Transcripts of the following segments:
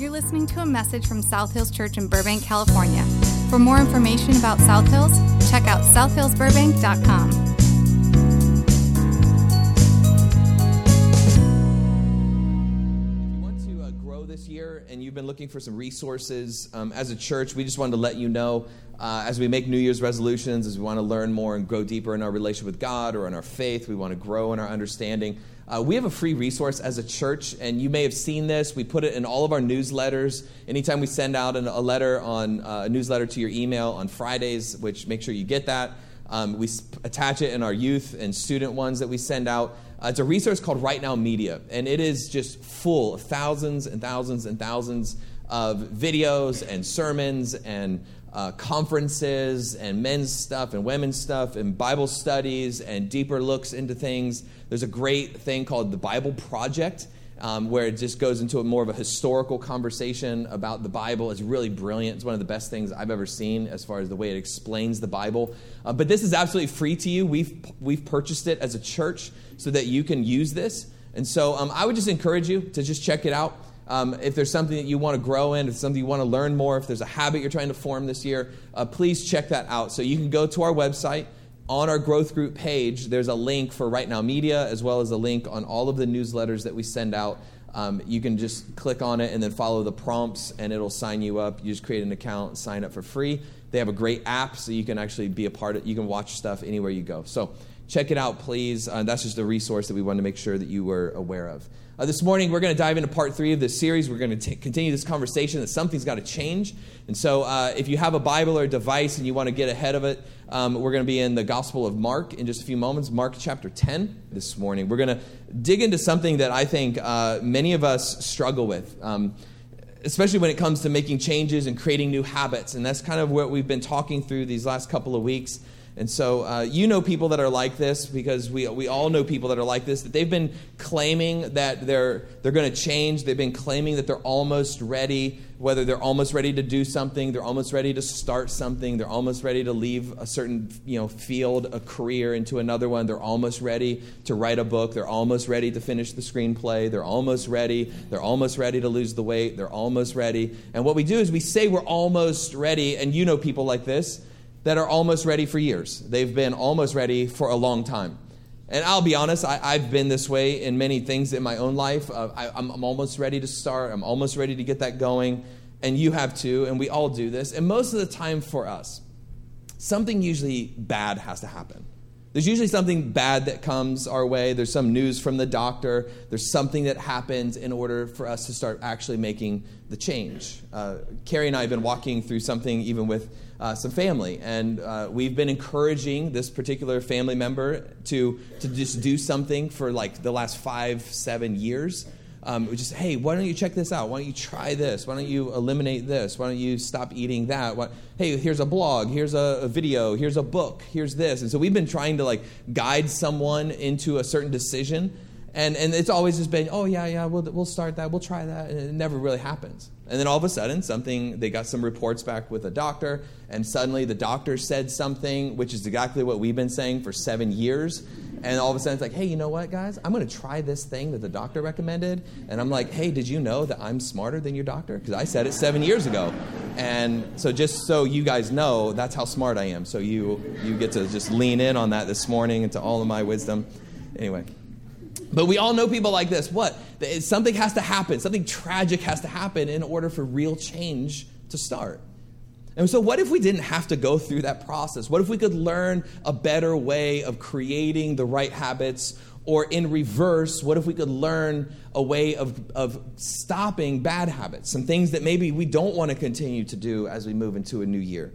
You're listening to a message from South Hills Church in Burbank, California. For more information about South Hills, check out southhillsburbank.com. If you want to uh, grow this year and you've been looking for some resources um, as a church, we just wanted to let you know uh, as we make New Year's resolutions, as we want to learn more and grow deeper in our relationship with God or in our faith, we want to grow in our understanding. Uh, we have a free resource as a church, and you may have seen this. We put it in all of our newsletters. Anytime we send out an, a letter on uh, a newsletter to your email on Fridays, which make sure you get that. Um, we attach it in our youth and student ones that we send out. Uh, it's a resource called RightNow Media, and it is just full of thousands and thousands and thousands of videos and sermons and uh, conferences and men's stuff and women's stuff and Bible studies and deeper looks into things. There's a great thing called the Bible Project. Um, where it just goes into a more of a historical conversation about the Bible. It's really brilliant. It's one of the best things I've ever seen as far as the way it explains the Bible. Uh, but this is absolutely free to you. We've, we've purchased it as a church so that you can use this. And so um, I would just encourage you to just check it out. Um, if there's something that you want to grow in, if something you want to learn more, if there's a habit you're trying to form this year, uh, please check that out. So you can go to our website. On our growth group page, there's a link for RightNow Media, as well as a link on all of the newsletters that we send out. Um, you can just click on it and then follow the prompts, and it'll sign you up. You just create an account, sign up for free. They have a great app, so you can actually be a part of. You can watch stuff anywhere you go. So check it out, please. Uh, that's just a resource that we wanted to make sure that you were aware of. Uh, this morning, we're going to dive into part three of this series. We're going to continue this conversation that something's got to change. And so, uh, if you have a Bible or a device and you want to get ahead of it, um, we're going to be in the Gospel of Mark in just a few moments, Mark chapter 10 this morning. We're going to dig into something that I think uh, many of us struggle with. Um, especially when it comes to making changes and creating new habits. And that's kind of what we've been talking through these last couple of weeks. And so uh, you know people that are like this because we, we all know people that are like this, that they've been claiming that they're, they're going to change. They've been claiming that they're almost ready, whether they're almost ready to do something, they're almost ready to start something, they're almost ready to leave a certain you know, field, a career into another one. They're almost ready to write a book. They're almost ready to finish the screenplay. They're almost ready. They're almost ready to lose the weight. They're almost ready. And what we do is we say we're almost ready, and you know people like this that are almost ready for years. They've been almost ready for a long time. And I'll be honest, I, have been this way in many things in my own life. Uh, I, am almost ready to start, I'm almost ready to get that going. And you have too, and we all do this. And most of the time for us, something usually bad has to happen. There's usually something bad that comes our way. There's some news from the doctor. There's something that happens in order for us to start actually making the change. Uh, Carrie and I have been walking through something even with uh, some family. And uh, we've been encouraging this particular family member to, to just do something for like the last five, seven years. Um, just, hey, why don't you check this out? Why don't you try this? Why don't you eliminate this? Why don't you stop eating that? Why, hey, here's a blog, here's a, a video, here's a book, here's this. And so we've been trying to like guide someone into a certain decision. And, and it's always just been, oh, yeah, yeah, we'll, we'll start that, we'll try that. And it never really happens. And then all of a sudden, something, they got some reports back with a doctor, and suddenly the doctor said something, which is exactly what we've been saying for seven years. And all of a sudden, it's like, hey, you know what, guys? I'm going to try this thing that the doctor recommended. And I'm like, hey, did you know that I'm smarter than your doctor? Because I said it seven years ago. And so, just so you guys know, that's how smart I am. So, you, you get to just lean in on that this morning into all of my wisdom. Anyway. But we all know people like this. What? Something has to happen, something tragic has to happen in order for real change to start. And so, what if we didn't have to go through that process? What if we could learn a better way of creating the right habits? Or in reverse, what if we could learn a way of, of stopping bad habits, some things that maybe we don't want to continue to do as we move into a new year?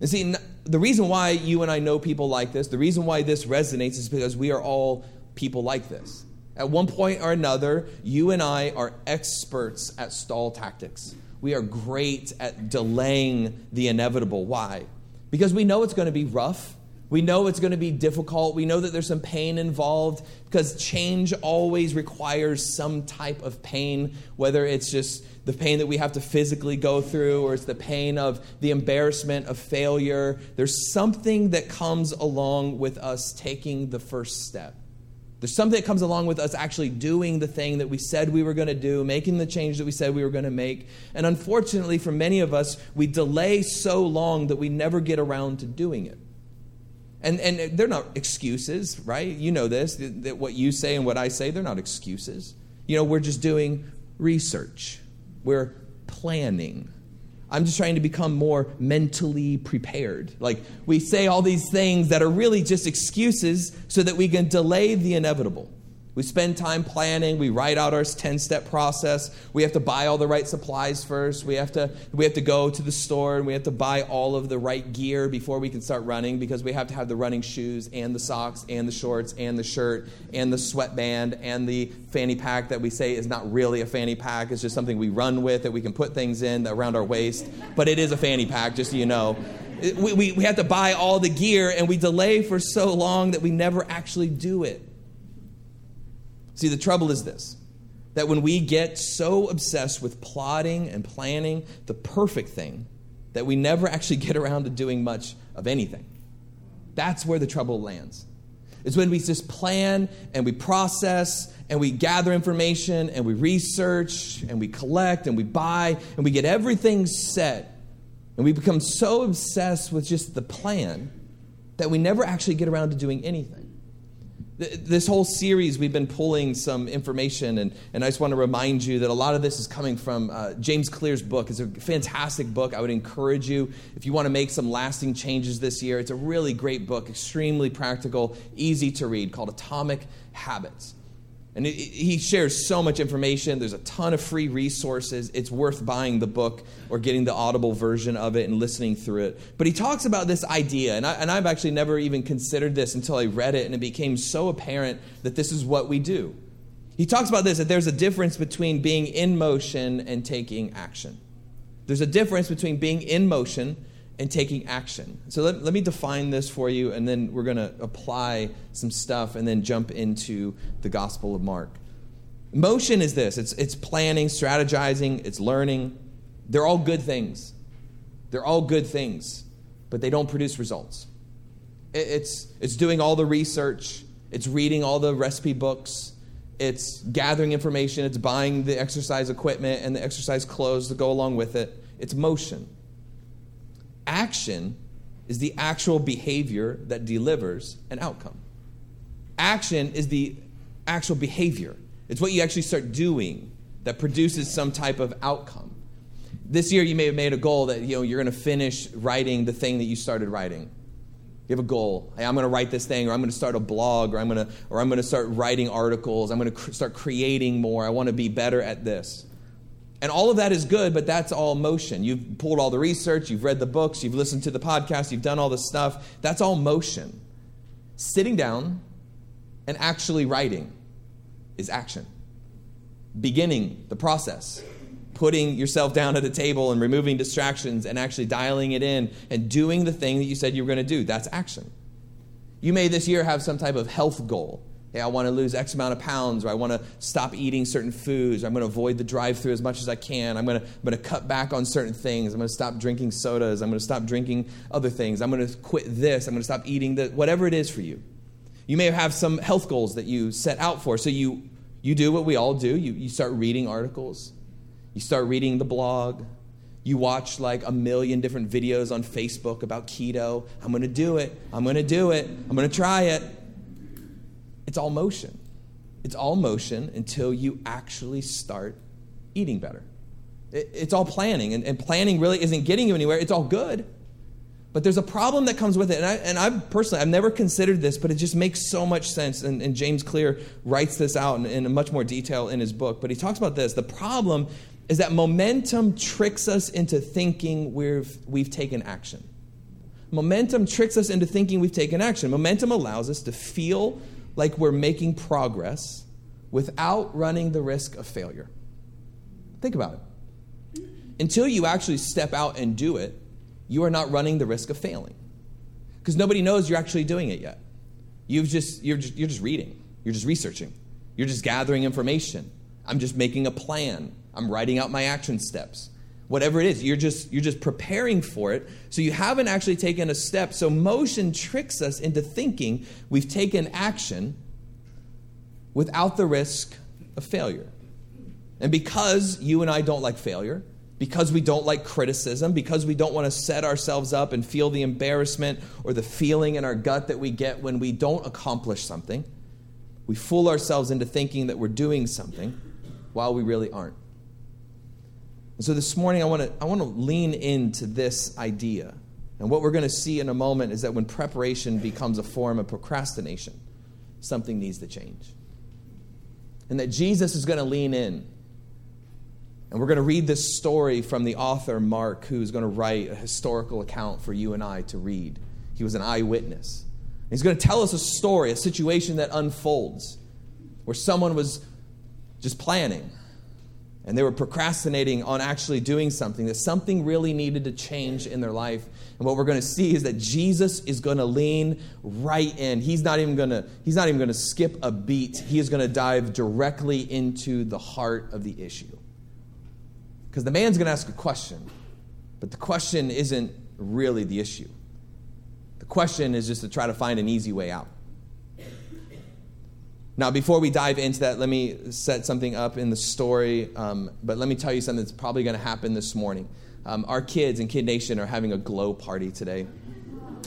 And see, the reason why you and I know people like this, the reason why this resonates is because we are all people like this. At one point or another, you and I are experts at stall tactics. We are great at delaying the inevitable. Why? Because we know it's going to be rough. We know it's going to be difficult. We know that there's some pain involved because change always requires some type of pain, whether it's just the pain that we have to physically go through or it's the pain of the embarrassment of failure. There's something that comes along with us taking the first step. There's something that comes along with us actually doing the thing that we said we were going to do, making the change that we said we were going to make. And unfortunately, for many of us, we delay so long that we never get around to doing it. And, and they're not excuses, right? You know this, that, what you say and what I say, they're not excuses. You know, we're just doing research, we're planning. I'm just trying to become more mentally prepared. Like, we say all these things that are really just excuses so that we can delay the inevitable. We spend time planning. We write out our 10 step process. We have to buy all the right supplies first. We have, to, we have to go to the store and we have to buy all of the right gear before we can start running because we have to have the running shoes and the socks and the shorts and the shirt and the sweatband and the fanny pack that we say is not really a fanny pack. It's just something we run with that we can put things in around our waist. But it is a fanny pack, just so you know. We, we, we have to buy all the gear and we delay for so long that we never actually do it. See, the trouble is this that when we get so obsessed with plotting and planning the perfect thing, that we never actually get around to doing much of anything. That's where the trouble lands. It's when we just plan and we process and we gather information and we research and we collect and we buy and we get everything set. And we become so obsessed with just the plan that we never actually get around to doing anything. This whole series, we've been pulling some information, and, and I just want to remind you that a lot of this is coming from uh, James Clear's book. It's a fantastic book. I would encourage you, if you want to make some lasting changes this year, it's a really great book, extremely practical, easy to read, called Atomic Habits. And it, it, he shares so much information. There's a ton of free resources. It's worth buying the book or getting the audible version of it and listening through it. But he talks about this idea, and, I, and I've actually never even considered this until I read it, and it became so apparent that this is what we do. He talks about this that there's a difference between being in motion and taking action. There's a difference between being in motion and taking action. So let, let me define this for you, and then we're going to apply some stuff and then jump into the Gospel of Mark. Motion is this it's, it's planning, strategizing, it's learning. They're all good things. They're all good things, but they don't produce results. It, it's, it's doing all the research, it's reading all the recipe books, it's gathering information, it's buying the exercise equipment and the exercise clothes to go along with it. It's motion action is the actual behavior that delivers an outcome. Action is the actual behavior, it's what you actually start doing that produces some type of outcome. This year, you may have made a goal that you know, you're going to finish writing the thing that you started writing. You have a goal. Hey, I'm going to write this thing, or I'm going to start a blog, or I'm going to, or I'm going to start writing articles. I'm going to cr- start creating more. I want to be better at this. And all of that is good, but that's all motion. You've pulled all the research, you've read the books, you've listened to the podcast, you've done all the stuff. That's all motion. Sitting down and actually writing is action. Beginning the process, putting yourself down at a table and removing distractions and actually dialing it in and doing the thing that you said you were going to do, that's action. You may this year have some type of health goal. Hey, I want to lose X amount of pounds, or I want to stop eating certain foods, or I'm going to avoid the drive through as much as I can. I'm going, to, I'm going to cut back on certain things. I'm going to stop drinking sodas. I'm going to stop drinking other things. I'm going to quit this. I'm going to stop eating that, whatever it is for you. You may have some health goals that you set out for. So you, you do what we all do you, you start reading articles, you start reading the blog, you watch like a million different videos on Facebook about keto. I'm going to do it. I'm going to do it. I'm going to try it. It's all motion. It's all motion until you actually start eating better. It, it's all planning, and, and, planning really isn't getting you anywhere. It's all good. But there's a problem that comes with it. And I, and I personally, I've never considered this, but it just makes so much sense. And, and James Clear writes this out in, in much more detail in his book. But he talks about this. The problem is that momentum tricks us into thinking we've, we've taken action. Momentum tricks us into thinking we've taken action. Momentum allows us to feel like we're making progress without running the risk of failure. Think about it. Until you actually step out and do it, you are not running the risk of failing. Because nobody knows you're actually doing it yet. You've just, you're, just, you're just reading, you're just researching, you're just gathering information. I'm just making a plan, I'm writing out my action steps whatever it is you're just you're just preparing for it so you haven't actually taken a step so motion tricks us into thinking we've taken action without the risk of failure. And because you and I don't like failure, because we don't like criticism, because we don't want to set ourselves up and feel the embarrassment or the feeling in our gut that we get when we don't accomplish something, we fool ourselves into thinking that we're doing something while we really aren't. And so this morning, I want to, I want to lean into this idea. And what we're going to see in a moment is that when preparation becomes a form of procrastination, something needs to change. And that Jesus is going to lean in and we're going to read this story from the author, Mark, who's going to write a historical account for you and I to read. He was an eyewitness. He's going to tell us a story, a situation that unfolds where someone was just planning and they were procrastinating on actually doing something, that something really needed to change in their life. And what we're going to see is that Jesus is going to lean right in. He's not even going to, he's not even going to skip a beat. He is going to dive directly into the heart of the issue. Because the man's going to ask a question, but the question isn't really the issue. The question is just to try to find an easy way out. Now, before we dive into that, let me set something up in the story, um, but let me tell you something that's probably going to happen this morning. Um, our kids in Kid Nation are having a glow party today.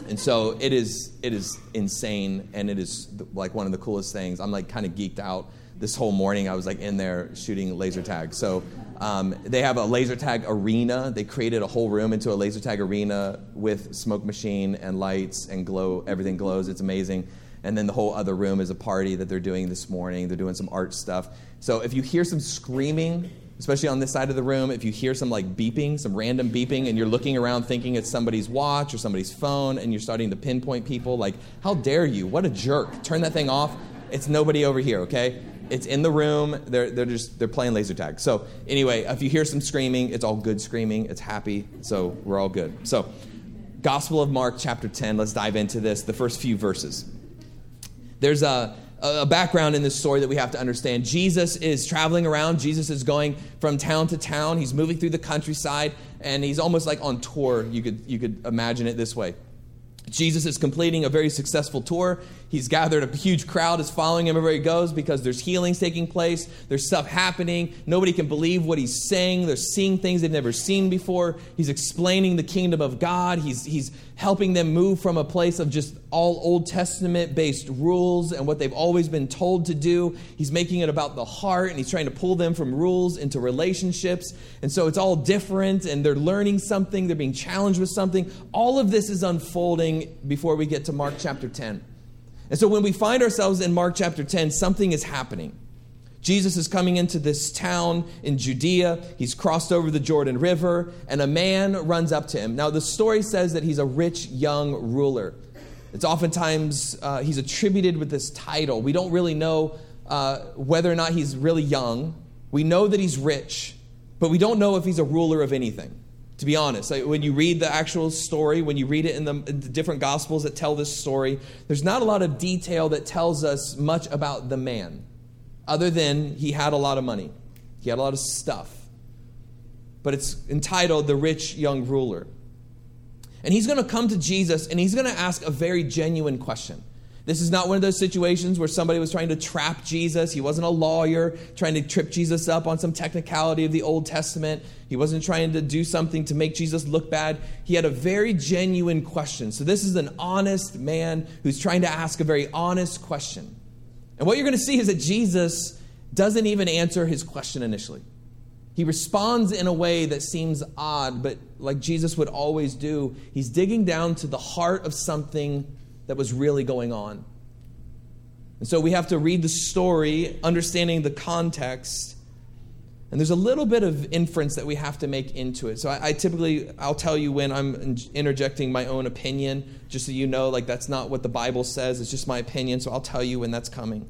And so it is, it is insane, and it is like one of the coolest things. I'm like kind of geeked out this whole morning. I was like in there shooting laser tag. So um, they have a laser tag arena. They created a whole room into a laser tag arena with smoke machine and lights and glow. Everything glows. It's amazing. And then the whole other room is a party that they're doing this morning. They're doing some art stuff. So if you hear some screaming, especially on this side of the room, if you hear some like beeping, some random beeping, and you're looking around thinking it's somebody's watch or somebody's phone, and you're starting to pinpoint people, like, how dare you? What a jerk. Turn that thing off. It's nobody over here, okay? It's in the room. They're, they're just they're playing laser tag. So anyway, if you hear some screaming, it's all good screaming. It's happy. So we're all good. So Gospel of Mark chapter 10. Let's dive into this. The first few verses. There's a a background in this story that we have to understand. Jesus is traveling around. Jesus is going from town to town. He's moving through the countryside, and he's almost like on tour. You could, you could imagine it this way. Jesus is completing a very successful tour. He's gathered a huge crowd is following him everywhere he goes because there's healings taking place. There's stuff happening. Nobody can believe what he's saying. They're seeing things they've never seen before. He's explaining the kingdom of God. He's, he's helping them move from a place of just all Old Testament based rules and what they've always been told to do. He's making it about the heart and he's trying to pull them from rules into relationships. And so it's all different and they're learning something. They're being challenged with something. All of this is unfolding before we get to Mark chapter 10. And so when we find ourselves in Mark chapter 10, something is happening. Jesus is coming into this town in Judea. He's crossed over the Jordan River, and a man runs up to him. Now, the story says that he's a rich young ruler. It's oftentimes uh, he's attributed with this title. We don't really know uh, whether or not he's really young. We know that he's rich, but we don't know if he's a ruler of anything to be honest. Like when you read the actual story, when you read it in the, in the, different gospels that tell this story, there's not a lot of detail that tells us much about the man, other than he had a lot of money, he had a lot of stuff. But it's entitled The Rich Young Ruler. And he's going to come to Jesus and he's going to ask a very genuine question. This is not one of those situations where somebody was trying to trap Jesus. He wasn't a lawyer trying to trip Jesus up on some technicality of the Old Testament. He wasn't trying to do something to make Jesus look bad. He had a very genuine question. So, this is an honest man who's trying to ask a very honest question. And what you're going to see is that Jesus doesn't even answer his question initially. He responds in a way that seems odd, but like Jesus would always do, he's digging down to the heart of something that was really going on. And so we have to read the story, understanding the context. And there's a little bit of inference that we have to make into it. So I, I, typically, I'll tell you when I'm interjecting my own opinion, just so you know, like that's not what the Bible says. It's just my opinion. So I'll tell you when that's coming.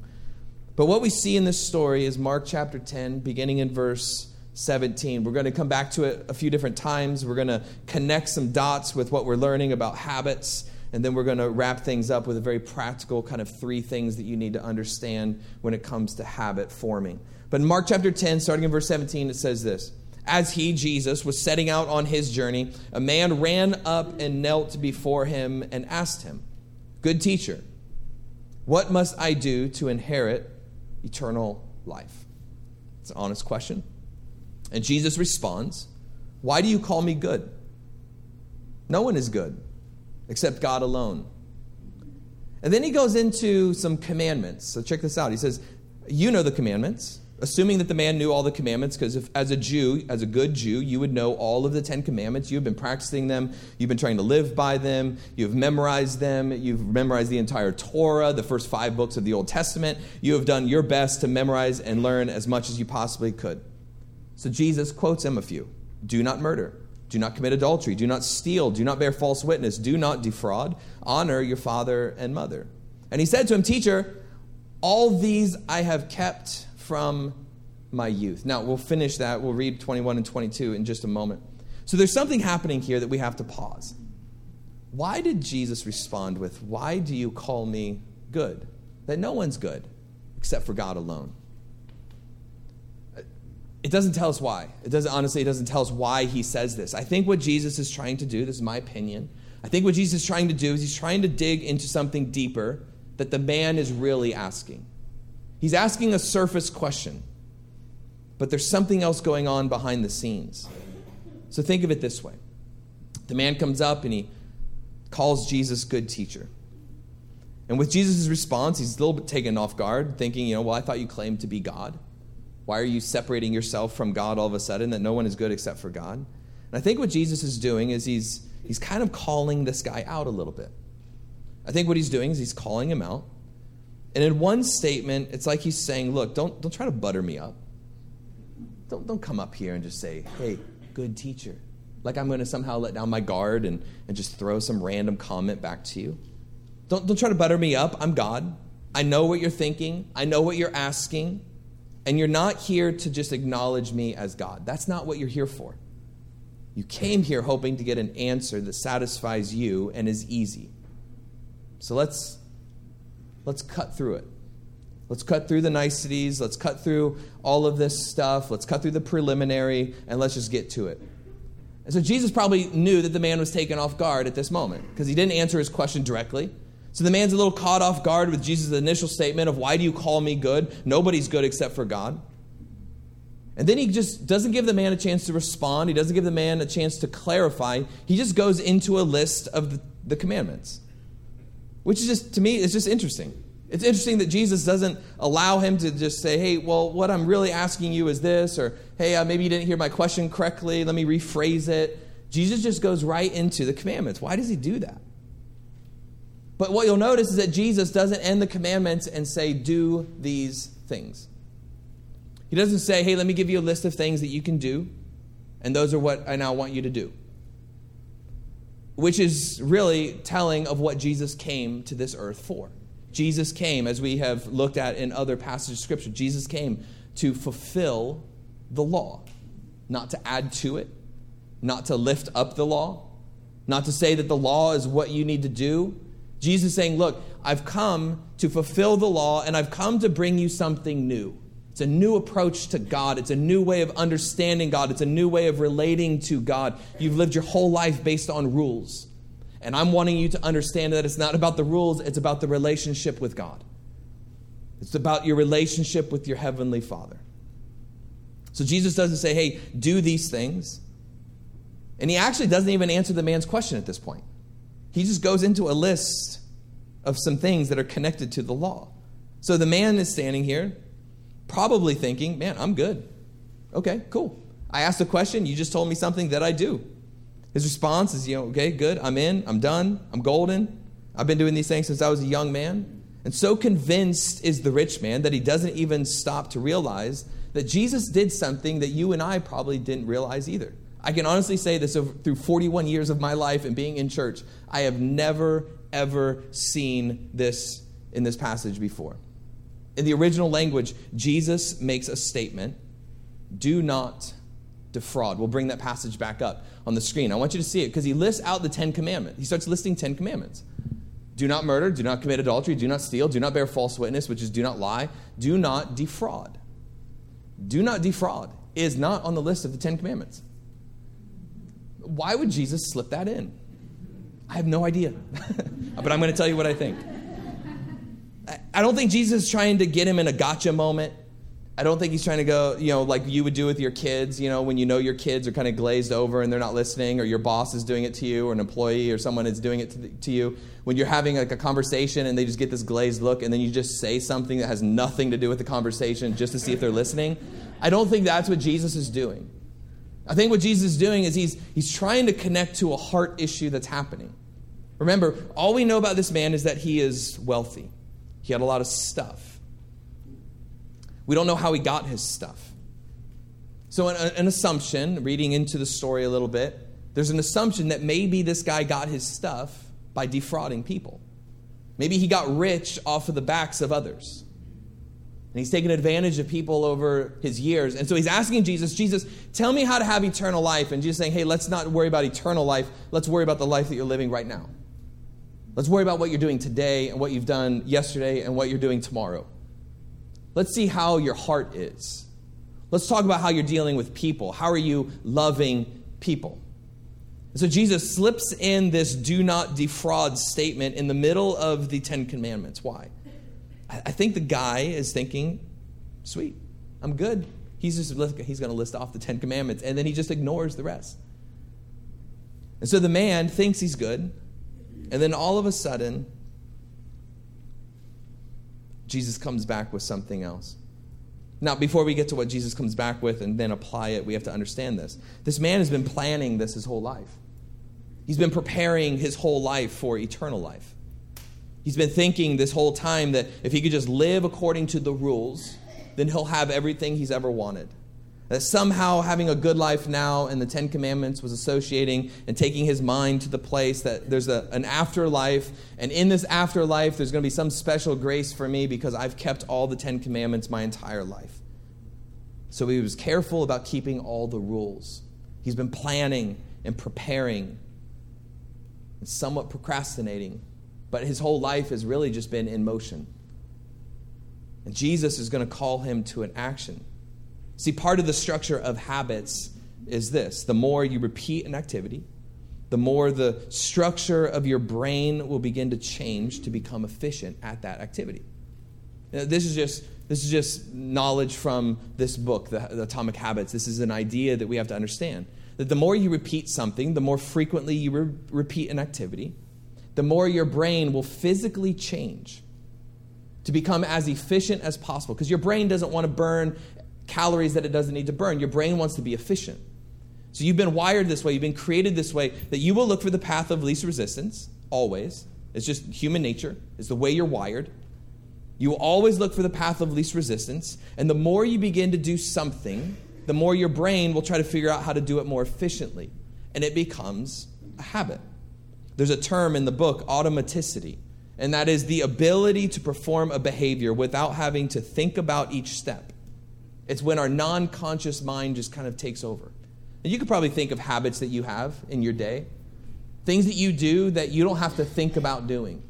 But what we see in this story is Mark chapter 10, beginning in verse 17. We're going to come back to it a few different times. We're going to connect some dots with what we're learning about habits and then we're going to wrap things up with a very practical kind of three things that you need to understand when it comes to habit forming. But in Mark chapter 10, starting in verse 17, it says this As he, Jesus, was setting out on his journey, a man ran up and knelt before him and asked him, Good teacher, what must I do to inherit eternal life? It's an honest question. And Jesus responds, Why do you call me good? No one is good except God alone. And then he goes into some commandments. So check this out. He says, You know the commandments assuming that the man knew all the commandments, because as a Jew, as a good Jew, you would know all of the Ten Commandments. You've been practicing them, you've been trying to live by them, you've memorized them, you've memorized the entire Torah, the first five books of the Old Testament. You have done your best to memorize and learn as much as you possibly could. So Jesus quotes him a few Do not murder. Do not commit adultery. Do not steal. Do not bear false witness. Do not defraud. Honor your father and mother. And he said to him, Teacher, all these I have kept from my youth. Now, we'll finish that. We'll read 21 and 22 in just a moment. So there's something happening here that we have to pause. Why did Jesus respond with, Why do you call me good? That no one's good except for God alone. It doesn't tell us why. It doesn't, honestly, it doesn't tell us why he says this. I think what Jesus is trying to do, this is my opinion, I think what Jesus is trying to do is he's trying to dig into something deeper that the man is really asking. He's asking a surface question, but there's something else going on behind the scenes. So think of it this way the man comes up and he calls Jesus good teacher. And with Jesus' response, he's a little bit taken off guard, thinking, you know, well, I thought you claimed to be God. Why are you separating yourself from God all of a sudden, that no one is good except for God? And I think what Jesus is doing is he's, he's kind of calling this guy out a little bit. I think what he's doing is he's calling him out. And in one statement, it's like he's saying, Look, don't, don't try to butter me up. Don't, don't come up here and just say, Hey, good teacher. Like I'm going to somehow let down my guard and, and just throw some random comment back to you. Don't, don't try to butter me up. I'm God. I know what you're thinking, I know what you're asking. And you're not here to just acknowledge me as God. That's not what you're here for. You came here hoping to get an answer that satisfies you and is easy. So let's Let's cut through it. Let's cut through the niceties. Let's cut through all of this stuff. Let's cut through the preliminary and let's just get to it. And so Jesus probably knew that the man was taken off guard at this moment because he didn't answer his question directly. So the man's a little caught off guard with Jesus' initial statement of, Why do you call me good? Nobody's good except for God. And then he just doesn't give the man a chance to respond. He doesn't give the man a chance to clarify. He just goes into a list of the, the commandments. Which is just, to me, it's just interesting. It's interesting that Jesus doesn't allow him to just say, hey, well, what I'm really asking you is this, or hey, uh, maybe you didn't hear my question correctly. Let me rephrase it. Jesus just goes right into the commandments. Why does he do that? But what you'll notice is that Jesus doesn't end the commandments and say, do these things. He doesn't say, hey, let me give you a list of things that you can do, and those are what I now want you to do which is really telling of what Jesus came to this earth for. Jesus came, as we have looked at in other passages of Scripture, Jesus came to fulfill the law, not to add to it, not to lift up the law, not to say that the law is what you need to do. Jesus saying, Look, I've come to fulfill the law and I've come to bring you something new. It's a new approach to God. It's a new way of understanding God. It's a new way of relating to God. You've lived your whole life based on rules. And I'm wanting you to understand that it's not about the rules, it's about the relationship with God. It's about your relationship with your Heavenly Father. So Jesus doesn't say, hey, do these things. And he actually doesn't even answer the man's question at this point. He just goes into a list of some things that are connected to the law. So the man is standing here probably thinking, man, I'm good. Okay, cool. I asked a question, you just told me something that I do. His response is, you know, okay, good, I'm in, I'm done, I'm golden. I've been doing these things since I was a young man. And so convinced is the rich man that he doesn't even stop to realize that Jesus did something that you and I probably didn't realize either. I can honestly say this through 41 years of my life and being in church, I have never, ever seen this in this passage before. In the original language, Jesus makes a statement do not defraud. We'll bring that passage back up on the screen. I want you to see it because he lists out the Ten Commandments. He starts listing Ten Commandments. Do not murder, do not commit adultery, do not steal, do not bear false witness, which is do not lie, do not defraud. Do not defraud is not on the list of the Ten Commandments. Why would Jesus slip that in? I have no idea. but I'm going to tell you what I think. I don't think Jesus is trying to get him in a gotcha moment. I don't think he's trying to go, you know, like you would do with your kids, you know, when you know your kids are kind of glazed over and they're not listening, or your boss is doing it to you, or an employee or someone is doing it to, the, to you. When you're having like a conversation and they just get this glazed look, and then you just say something that has nothing to do with the conversation just to see if they're listening. I don't think that's what Jesus is doing. I think what Jesus is doing is he's, he's trying to connect to a heart issue that's happening. Remember, all we know about this man is that he is wealthy, he had a lot of stuff. We don't know how he got his stuff. So, an, an, assumption, reading into the story a little bit, there's an assumption that maybe this guy got his stuff by defrauding people. Maybe he got rich off of the backs of others. And he's taken advantage of people over his years. And so he's asking Jesus, Jesus, tell me how to have eternal life. And Jesus saying, hey, let's not worry about eternal life. Let's worry about the life that you're living right now. Let's worry about what you're doing today and what you've done yesterday and what you're doing tomorrow. Let's see how your heart is. Let's talk about how you're dealing with people. How are you loving people? And so Jesus slips in this do not defraud statement in the middle of the Ten Commandments. Why? I think the guy is thinking, sweet, I'm good. He's just he's going to list off the Ten Commandments, and then he just ignores the rest. And so the man thinks he's good, and then all of a sudden, Jesus comes back with something else. Now, before we get to what Jesus comes back with and then apply it, we have to understand this. This man has been planning this his whole life. He's been preparing his whole life for eternal life. He's been thinking this whole time that if he could just live according to the rules, then he'll have everything he's ever wanted. That somehow having a good life now and the Ten Commandments was associating and taking his mind to the place that there's a, an afterlife. And in this afterlife, there's going to be some special grace for me because I've kept all the Ten Commandments my entire life. So he was careful about keeping all the rules. He's been planning and preparing and somewhat procrastinating, but his whole life has really just been in motion. And Jesus is going to call him to an action. See, part of the structure of habits is this the more you repeat an activity, the more the structure of your brain will begin to change to become efficient at that activity. Now, this is just this is just knowledge from this book, the, the, Atomic Habits. This is an idea that we have to understand. That the more you repeat something, the more frequently you re- repeat an activity, the more your brain will physically change to become as efficient as possible. Because your brain doesn't want to burn calories that it doesn't need to burn. Your brain wants to be efficient. So you've been wired this way, you've been created this way, that you will look for the path of least resistance, always. It's just human nature, it's the way you're wired. You will always look for the path of least resistance. And the more you begin to do something, the more your brain will try to figure out how to do it more efficiently. And it becomes a habit. There's a term in the book, automaticity, and that is the ability to perform a behavior without having to think about each step. It's when our non conscious mind just kind of takes over. And you could probably think of habits that you have in your day, things that you do that you don't have to think about doing.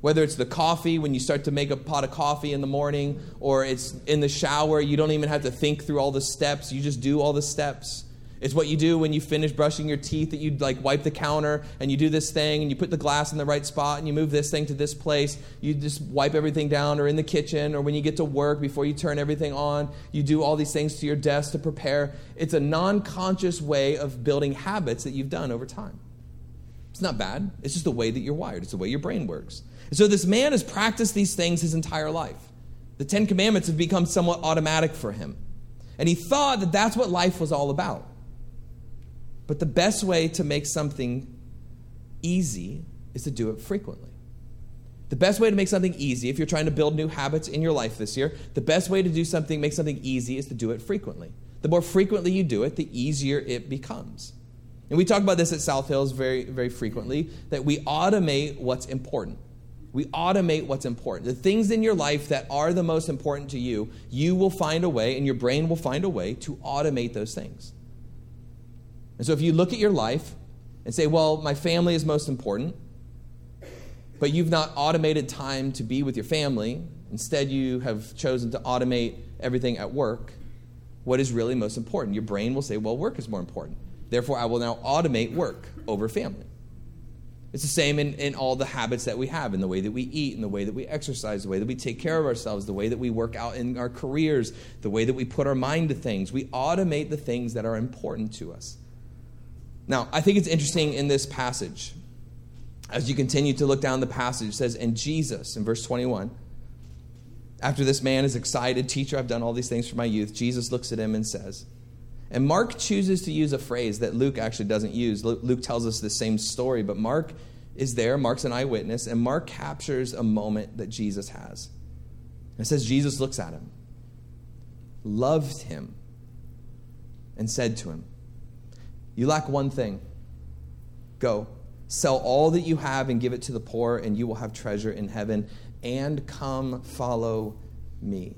Whether it's the coffee, when you start to make a pot of coffee in the morning, or it's in the shower, you don't even have to think through all the steps, you just do all the steps. It's what you do when you finish brushing your teeth that you like wipe the counter and you do this thing and you put the glass in the right spot and you move this thing to this place. You just wipe everything down or in the kitchen or when you get to work before you turn everything on, you do all these things to your desk to prepare. It's a non-conscious way of building habits that you've done over time. It's not bad. It's just the way that you're wired. It's the way your brain works. So this man has practiced these things his entire life. The 10 commandments have become somewhat automatic for him. And he thought that that's what life was all about. But the best way to make something easy is to do it frequently. The best way to make something easy, if you're trying to build new habits in your life this year, the best way to do something, make something easy, is to do it frequently. The more frequently you do it, the easier it becomes. And we talk about this at South Hills very, very frequently that we automate what's important. We automate what's important. The things in your life that are the most important to you, you will find a way, and your brain will find a way to automate those things. And so if you look at your life and say, well, my family is most important, but you've not automated time to be with your family, instead you have chosen to automate everything at work, what is really most important? Your brain will say, well, work is more important. Therefore, I will now automate work over family. It's the same in, in all the habits that we have, in the way that we eat, in the way that we exercise, the way that we take care of ourselves, the way that we work out in our careers, the way that we put our mind to things. We automate the things that are important to us. Now, I think it's interesting in this passage, as you continue to look down the passage, it says, And Jesus, in verse 21, after this man is excited, Teacher, I've done all these things for my youth, Jesus looks at him and says, and Mark chooses to use a phrase that Luke actually doesn't use. Luke tells us the same story, but Mark is there. Mark's an eyewitness, and Mark captures a moment that Jesus has. It says Jesus looks at him, loved him, and said to him, You lack one thing. Go, sell all that you have and give it to the poor, and you will have treasure in heaven, and come follow me.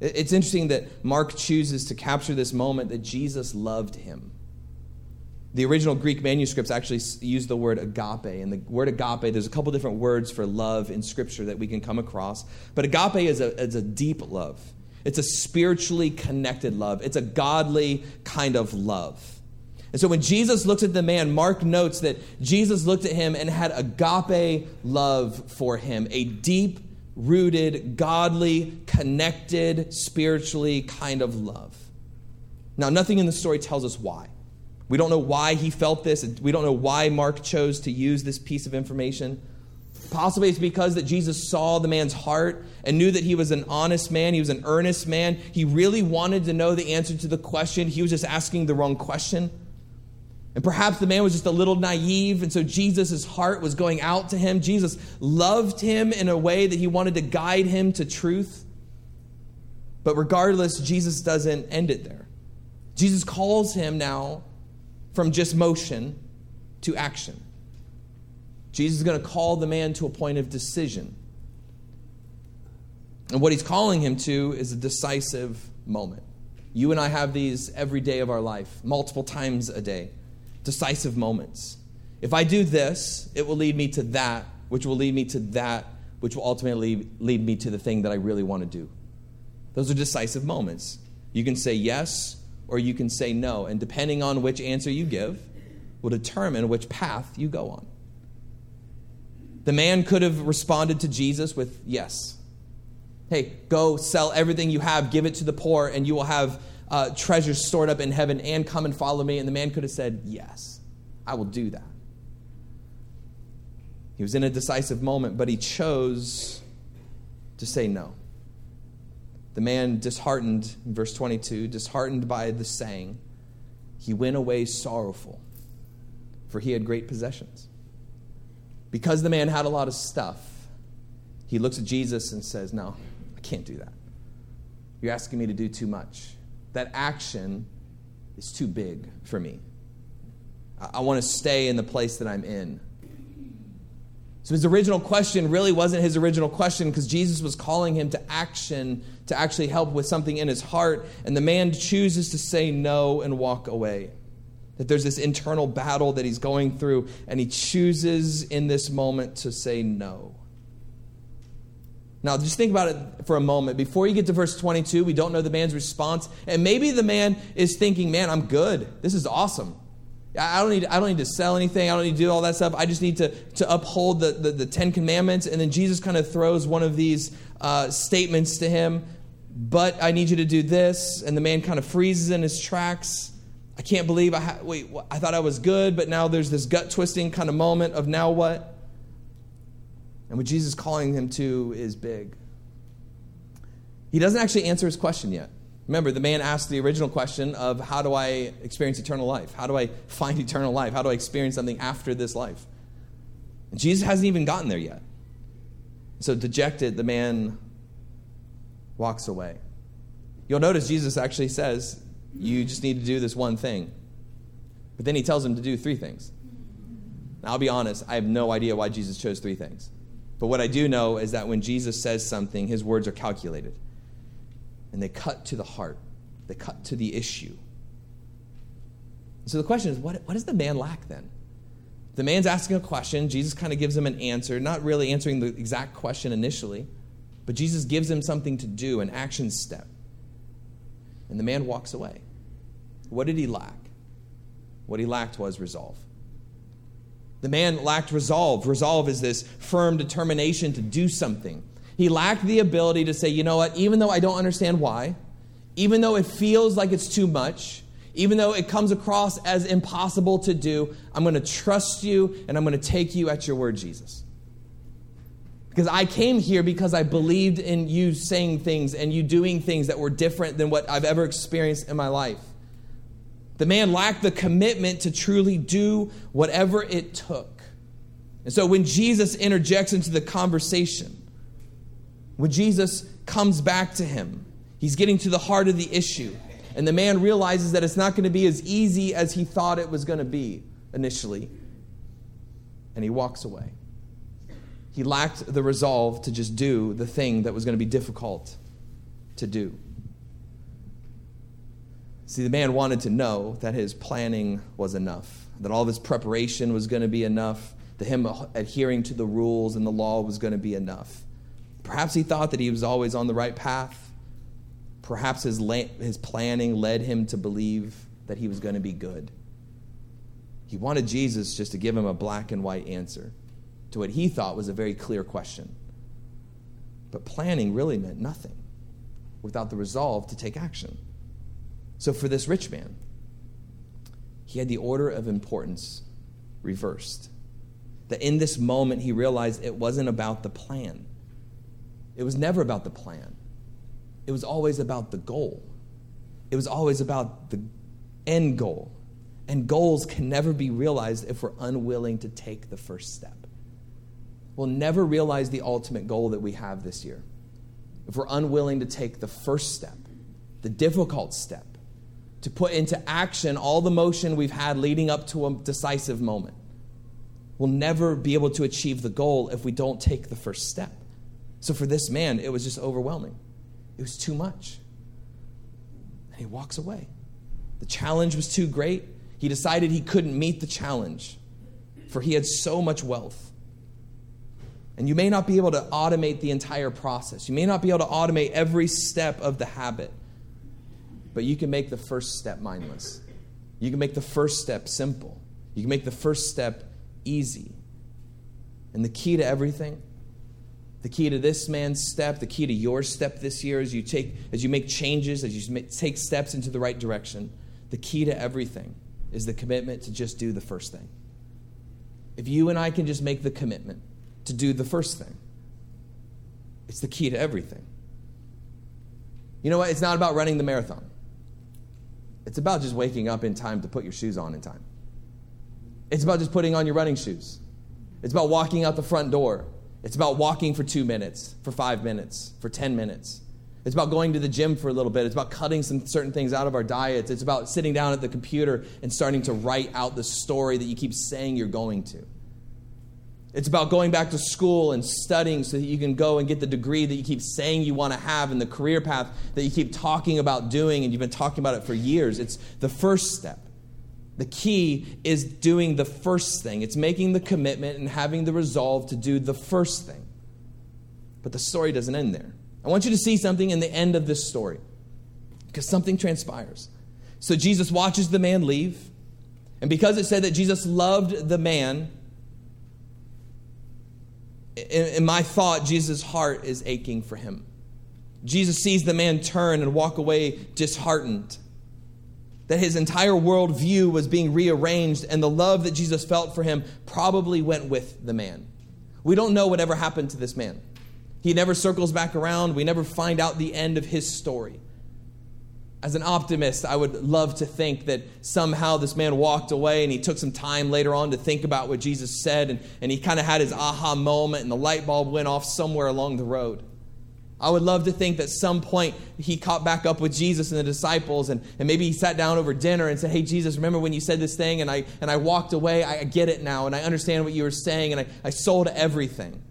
It's interesting that Mark chooses to capture this moment that Jesus loved him. The original Greek manuscripts actually use the word agape. And the word agape, there's a couple different words for love in Scripture that we can come across. But agape is a, is a deep love, it's a spiritually connected love, it's a godly kind of love. And so when Jesus looks at the man, Mark notes that Jesus looked at him and had agape love for him, a deep rooted, godly, connected, spiritually kind of love. Now, nothing in the story tells us why. We don't know why he felt this. We don't know why Mark chose to use this piece of information. Possibly it's because that Jesus saw the man's heart and knew that he was an honest man, he was an earnest man. He really wanted to know the answer to the question. He was just asking the wrong question. And perhaps the man was just a little naive, and so Jesus' heart was going out to him. Jesus loved him in a way that he wanted to guide him to truth. But regardless, Jesus doesn't end it there. Jesus calls him now from just motion to action. Jesus is going to call the man to a point of decision. And what he's calling him to is a decisive moment. You and I have these every day of our life, multiple times a day decisive moments. If I do this, it will lead me to that, which will lead me to that, which will ultimately lead me to the thing that I really want to do. Those are decisive moments. You can say yes or you can say no, and depending on which answer you give, will determine which path you go on. The man could have responded to Jesus with yes. Hey, go sell everything you have, give it to the poor, and you will have uh, treasures stored up in heaven and come and follow me? And the man could have said, Yes, I will do that. He was in a decisive moment, but he chose to say no. The man, disheartened, verse 22, disheartened by the saying, he went away sorrowful, for he had great possessions. Because the man had a lot of stuff, he looks at Jesus and says, No, I can't do that. You're asking me to do too much that action is too big for me. I, I want to stay in the place that I'm in. So his original question really wasn't his original question because Jesus was calling him to action to actually help with something in his heart. And the man chooses to say no and walk away. That there's this internal battle that he's going through, and he chooses in this moment to say no. Now, just think about it for a moment. Before you get to verse 22, we don't know the man's response. And maybe the man is thinking, man, I'm good. This is awesome. I don't need, I don't need to sell anything. I don't need to do all that stuff. I just need to, to uphold the, the, the Ten Commandments. And then Jesus kind of throws one of these uh, statements to him. But I need you to do this. And the man kind of freezes in his tracks. I can't believe I ha- wait. I thought I was good, but now there's this gut twisting kind of moment of now what? And what Jesus is calling him to is big. He doesn't actually answer his question yet. Remember, the man asked the original question of how do I experience eternal life? How do I find eternal life? How do I experience something after this life? And Jesus hasn't even gotten there yet. So, dejected, the man walks away. You'll notice Jesus actually says, You just need to do this one thing. But then he tells him to do three things. Now, I'll be honest, I have no idea why Jesus chose three things. But what I do know is that when Jesus says something, his words are calculated. And they cut to the heart, they cut to the issue. So the question is what, what does the man lack then? The man's asking a question. Jesus kind of gives him an answer, not really answering the exact question initially, but Jesus gives him something to do, an action step. And the man walks away. What did he lack? What he lacked was resolve. The man lacked resolve. Resolve is this firm determination to do something. He lacked the ability to say, you know what, even though I don't understand why, even though it feels like it's too much, even though it comes across as impossible to do, I'm going to trust you and I'm going to take you at your word, Jesus. Because I came here because I believed in you saying things and you doing things that were different than what I've ever experienced in my life. The man lacked the commitment to truly do whatever it took. And so when Jesus interjects into the conversation, when Jesus comes back to him, he's getting to the heart of the issue. And the man realizes that it's not going to be as easy as he thought it was going to be initially. And he walks away he lacked the resolve to just do the thing that was going to be difficult to do. See, the man wanted to know that his planning was enough, that all of his preparation was going to be enough, that him adhering to the rules and the law was going to be enough. Perhaps he thought that he was always on the right path. Perhaps his, la- his planning led him to believe that he was going to be good. He wanted Jesus just to give him a black and white answer to what he thought was a very clear question. But planning really meant nothing without the resolve to take action. So for this rich man, he had the order of importance reversed. That in this moment, he realized it wasn't about the plan. It was never about the plan, it was always about the goal. It was always about the end goal. And goals can never be realized if we're unwilling to take the first step we'll never realize the ultimate goal that we have this year if we're unwilling to take the first step, the difficult step, to put into action all the motion we've had leading up to a decisive moment. We'll never be able to achieve the goal if we don't take the first step. So for this man, it was just overwhelming. It was too much. And he walks away. The challenge was too great. He decided he couldn't meet the challenge, for he had so much wealth. And you may not be able to automate the entire process. You may not be able to automate every step of the habit, but you can make the first step mindless. You can make the first step simple. You can make the first step easy. And the key to everything, the key to this man's step, the key to your step this year as you take as you make changes, as you take steps into the right direction, the key to everything is the commitment to just do the first thing. If you and I can just make the commitment to do the first thing. It's the key to everything. You know what? It's not about running the marathon. It's about just waking up in time to put your shoes on in time. It's about just putting on your running shoes. It's about walking out the front door. It's about walking for two minutes, for five minutes, for 10 minutes. It's about going to the gym for a little bit. It's about cutting some certain things out of our diets. It's about sitting down at the computer and starting to write out the story that you keep saying you're going to. It's about going back to school and studying so that you can go and get the degree that you keep saying you want to have and the career path that you keep talking about doing and you've been talking about it for years. It's the first step. The key is doing the first thing. It's making the commitment and having the resolve to do the first thing. But the story doesn't end there. I want you to see something in the end of this story because something transpires. So Jesus watches the man leave. And because it said that Jesus loved the man, in, in my thought, Jesus' heart is aching for him. Jesus sees the man turn and walk away disheartened. That his entire worldview was being rearranged, and the love that Jesus felt for him probably went with the man. We don't know whatever happened to this man. He never circles back around. We never find out the end of his story. As an optimist, I would love to think that somehow this man walked away and he took some time later on to think about what Jesus said and, and he kind of had his aha moment and the light bulb went off somewhere along the road. I would love to think that some point he caught back up with Jesus and the disciples, and, and maybe he sat down over dinner and said, Hey, Jesus, remember when you said this thing? And I, and I walked away. I get it now, and I understand what you were saying, and I, I sold everything.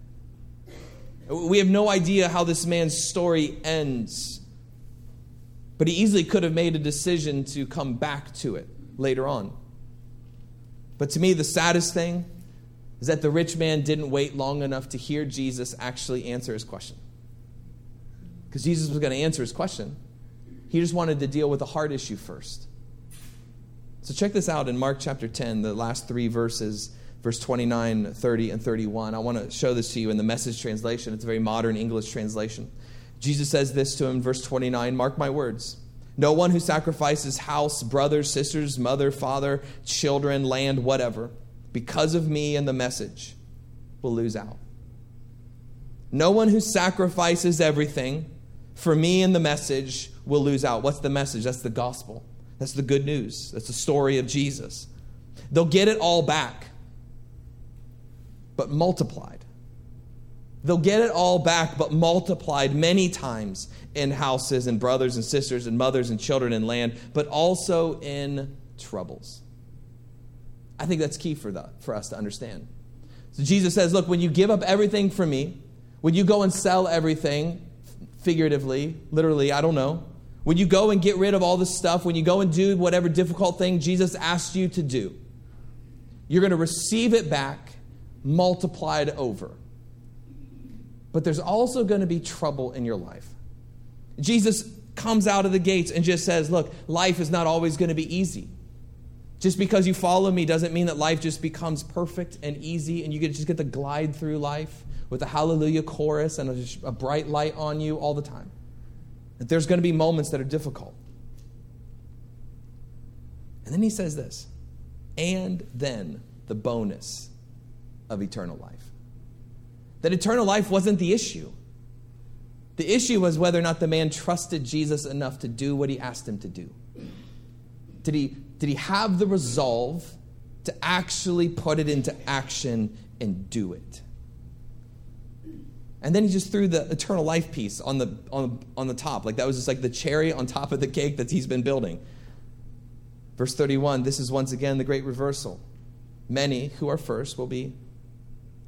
We have no idea how this man's story ends. But he easily could have made a decision to come back to it later on. But to me, the saddest thing is that the rich man didn't wait long enough to hear Jesus actually answer his question. Because Jesus was going to answer his question. He just wanted to deal with the heart issue first. So check this out in Mark chapter 10, the last three verses, verse 29, 30, and 31. I want to show this to you in the message translation. It's a very modern English translation. Jesus says this to him in verse 29 Mark my words. No one who sacrifices house, brothers, sisters, mother, father, children, land, whatever, because of me and the message, will lose out. No one who sacrifices everything for me and the message will lose out. What's the message? That's the gospel. That's the good news. That's the story of Jesus. They'll get it all back, but multiplied. They'll get it all back, but multiplied many times in houses and brothers and sisters and mothers and children and land, but also in troubles. I think that's key for, the, for us to understand. So Jesus says, Look, when you give up everything for me, when you go and sell everything, figuratively, literally, I don't know, when you go and get rid of all this stuff, when you go and do whatever difficult thing Jesus asked you to do, you're going to receive it back multiplied over. But there's also going to be trouble in your life. Jesus comes out of the gates and just says, Look, life is not always going to be easy. Just because you follow me doesn't mean that life just becomes perfect and easy and you just get to glide through life with a hallelujah chorus and a, a bright light on you all the time. That there's going to be moments that are difficult. And then he says this, and then the bonus of eternal life. That eternal life wasn't the issue. The issue was whether or not the man trusted Jesus enough to do what he asked him to do. Did he, did he have the resolve to actually put it into action and do it? And then he just threw the eternal life piece on the, on, on the top. Like that was just like the cherry on top of the cake that he's been building. Verse 31 this is once again the great reversal. Many who are first will be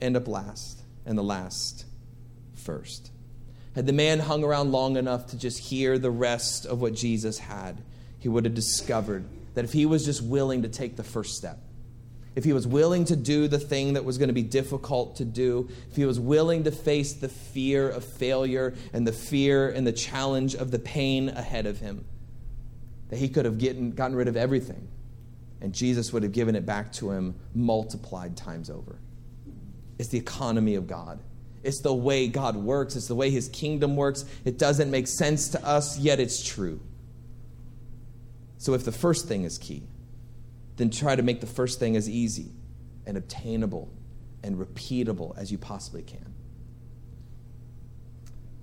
end up last, and the last first. Had the man hung around long enough to just hear the rest of what Jesus had, he would have discovered that if he was just willing to take the first step, if he was willing to do the thing that was going to be difficult to do, if he was willing to face the fear of failure and the fear and the challenge of the pain ahead of him, that he could have gotten, gotten rid of everything. And Jesus would have given it back to him multiplied times over. It's the economy of God. It's the way God works, it's the way His kingdom works. It doesn't make sense to us, yet it's true. So, if the first thing is key, then try to make the first thing as easy and obtainable and repeatable as you possibly can.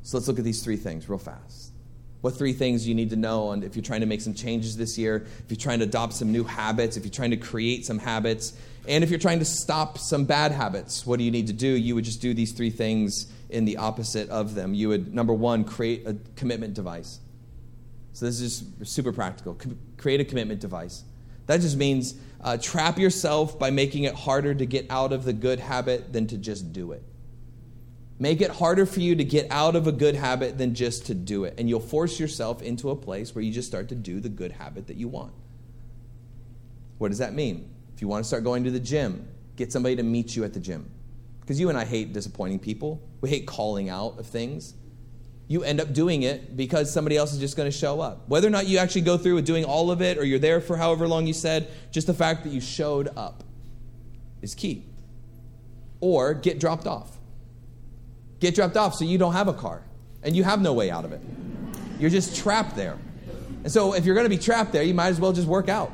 So, let's look at these three things real fast. What three things you need to know and if you're trying to make some changes this year, if you're trying to adopt some new habits, if you're trying to create some habits, and if you're trying to stop some bad habits, what do you need to do? You would just do these three things in the opposite of them. You would, number one, create a commitment device. So this is super practical. Com- create a commitment device. That just means uh, trap yourself by making it harder to get out of the good habit than to just do it. Make it harder for you to get out of a good habit than just to do it. And you'll force yourself into a place where you just start to do the good habit that you want. What does that mean? If you want to start going to the gym, get somebody to meet you at the gym. Because you and I hate disappointing people. We hate calling out of things. You end up doing it because somebody else is just going to show up. Whether or not you actually go through with doing all of it or you're there for however long you said, just the fact that you showed up is key. Or get dropped off. Get dropped off so you don't have a car and you have no way out of it. You're just trapped there. And so if you're going to be trapped there, you might as well just work out.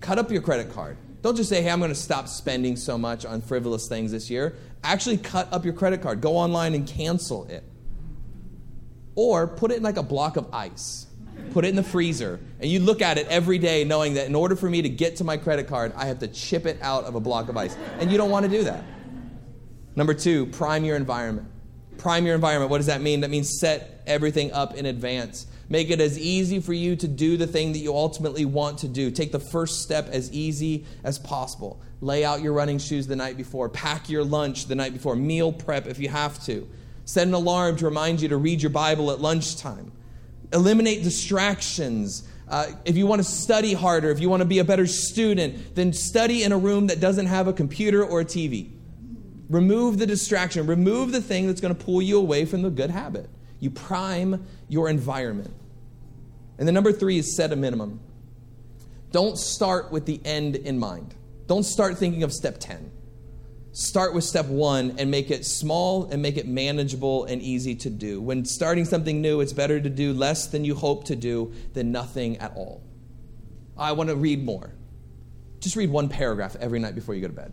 Cut up your credit card. Don't just say, hey, I'm going to stop spending so much on frivolous things this year. Actually, cut up your credit card. Go online and cancel it. Or put it in like a block of ice. Put it in the freezer. And you look at it every day knowing that in order for me to get to my credit card, I have to chip it out of a block of ice. And you don't want to do that. Number two, prime your environment. Prime your environment. What does that mean? That means set everything up in advance. Make it as easy for you to do the thing that you ultimately want to do. Take the first step as easy as possible. Lay out your running shoes the night before. Pack your lunch the night before. Meal prep if you have to. Set an alarm to remind you to read your Bible at lunchtime. Eliminate distractions. Uh, if you want to study harder, if you want to be a better student, then study in a room that doesn't have a computer or a TV. Remove the distraction. Remove the thing that's going to pull you away from the good habit. You prime your environment. And the number three is set a minimum. Don't start with the end in mind. Don't start thinking of step 10. Start with step one and make it small and make it manageable and easy to do. When starting something new, it's better to do less than you hope to do than nothing at all. I want to read more. Just read one paragraph every night before you go to bed.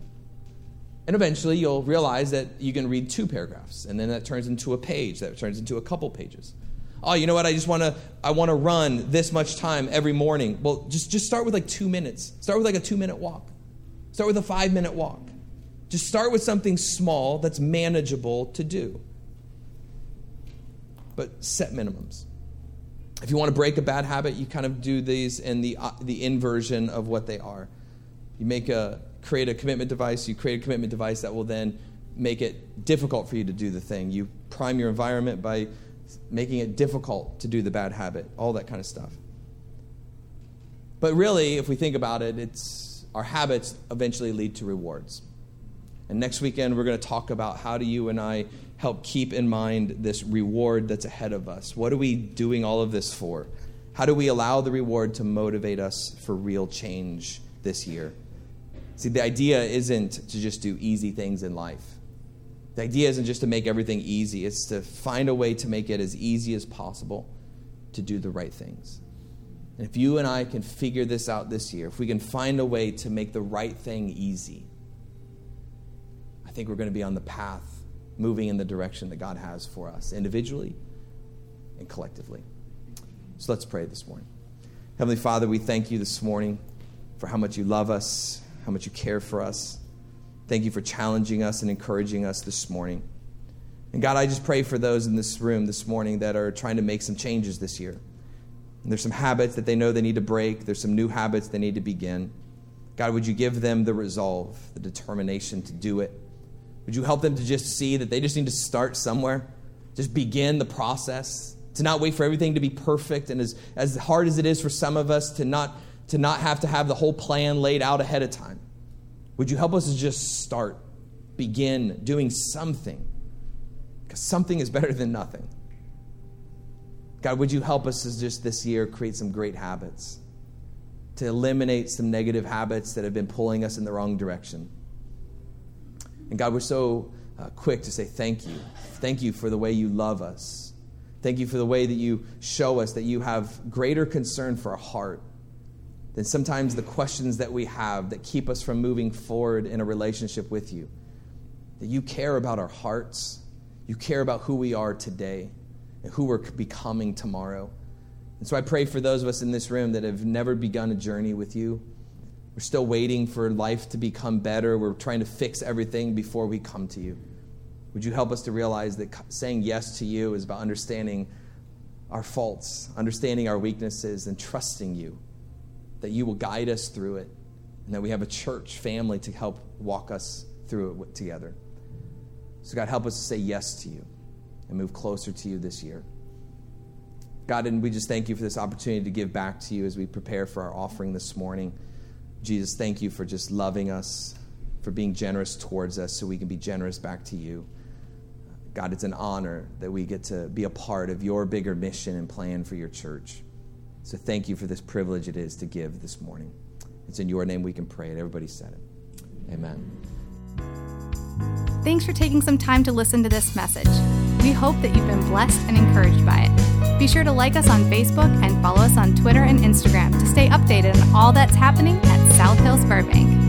And eventually you'll realize that you can read two paragraphs, and then that turns into a page, that turns into a couple pages. Oh, you know what? I just want to I want to run this much time every morning. Well, just just start with like 2 minutes. Start with like a 2-minute walk. Start with a 5-minute walk. Just start with something small that's manageable to do. But set minimums. If you want to break a bad habit, you kind of do these in the uh, the inversion of what they are. You make a create a commitment device, you create a commitment device that will then make it difficult for you to do the thing. You prime your environment by making it difficult to do the bad habit, all that kind of stuff. But really, if we think about it, it's our habits eventually lead to rewards. And next weekend, we're going to talk about how do you and I help keep in mind this reward that's ahead of us? What are we doing all of this for? How do we allow the reward to motivate us for real change this year? See, the idea isn't to just do easy things in life. The idea isn't just to make everything easy, it's to find a way to make it as easy as possible to do the right things. And if you and I can figure this out this year, if we can find a way to make the right thing easy, I think we're going to be on the path moving in the direction that God has for us individually and collectively. So let's pray this morning. Heavenly Father, we thank you this morning for how much you love us, how much you care for us. Thank you for challenging us and encouraging us this morning. And God, I just pray for those in this room this morning that are trying to make some changes this year. And there's some habits that they know they need to break, there's some new habits they need to begin. God, would you give them the resolve, the determination to do it? Would you help them to just see that they just need to start somewhere? Just begin the process, to not wait for everything to be perfect. And as, as hard as it is for some of us to not, to not have to have the whole plan laid out ahead of time, would you help us to just start, begin doing something? Because something is better than nothing. God, would you help us to just this year create some great habits, to eliminate some negative habits that have been pulling us in the wrong direction? And God, we're so uh, quick to say thank you. Thank you for the way you love us. Thank you for the way that you show us that you have greater concern for our heart than sometimes the questions that we have that keep us from moving forward in a relationship with you. That you care about our hearts, you care about who we are today and who we're becoming tomorrow. And so I pray for those of us in this room that have never begun a journey with you we're still waiting for life to become better. We're trying to fix everything before we come to you. Would you help us to realize that saying yes to you is about understanding our faults, understanding our weaknesses, and trusting you that you will guide us through it, and that we have a church family to help walk us through it together. So, God, help us to say yes to you and move closer to you this year. God, and we just thank you for this opportunity to give back to you as we prepare for our offering this morning. Jesus, thank you for just loving us, for being generous towards us so we can be generous back to you. God, it's an honor that we get to be a part of your bigger mission and plan for your church. So thank you for this privilege it is to give this morning. It's in your name we can pray, and everybody said it. Amen. Thanks for taking some time to listen to this message. We hope that you've been blessed and encouraged by it. Be sure to like us on Facebook and follow us on Twitter and Instagram to stay updated on all that's happening at South Hills Burbank.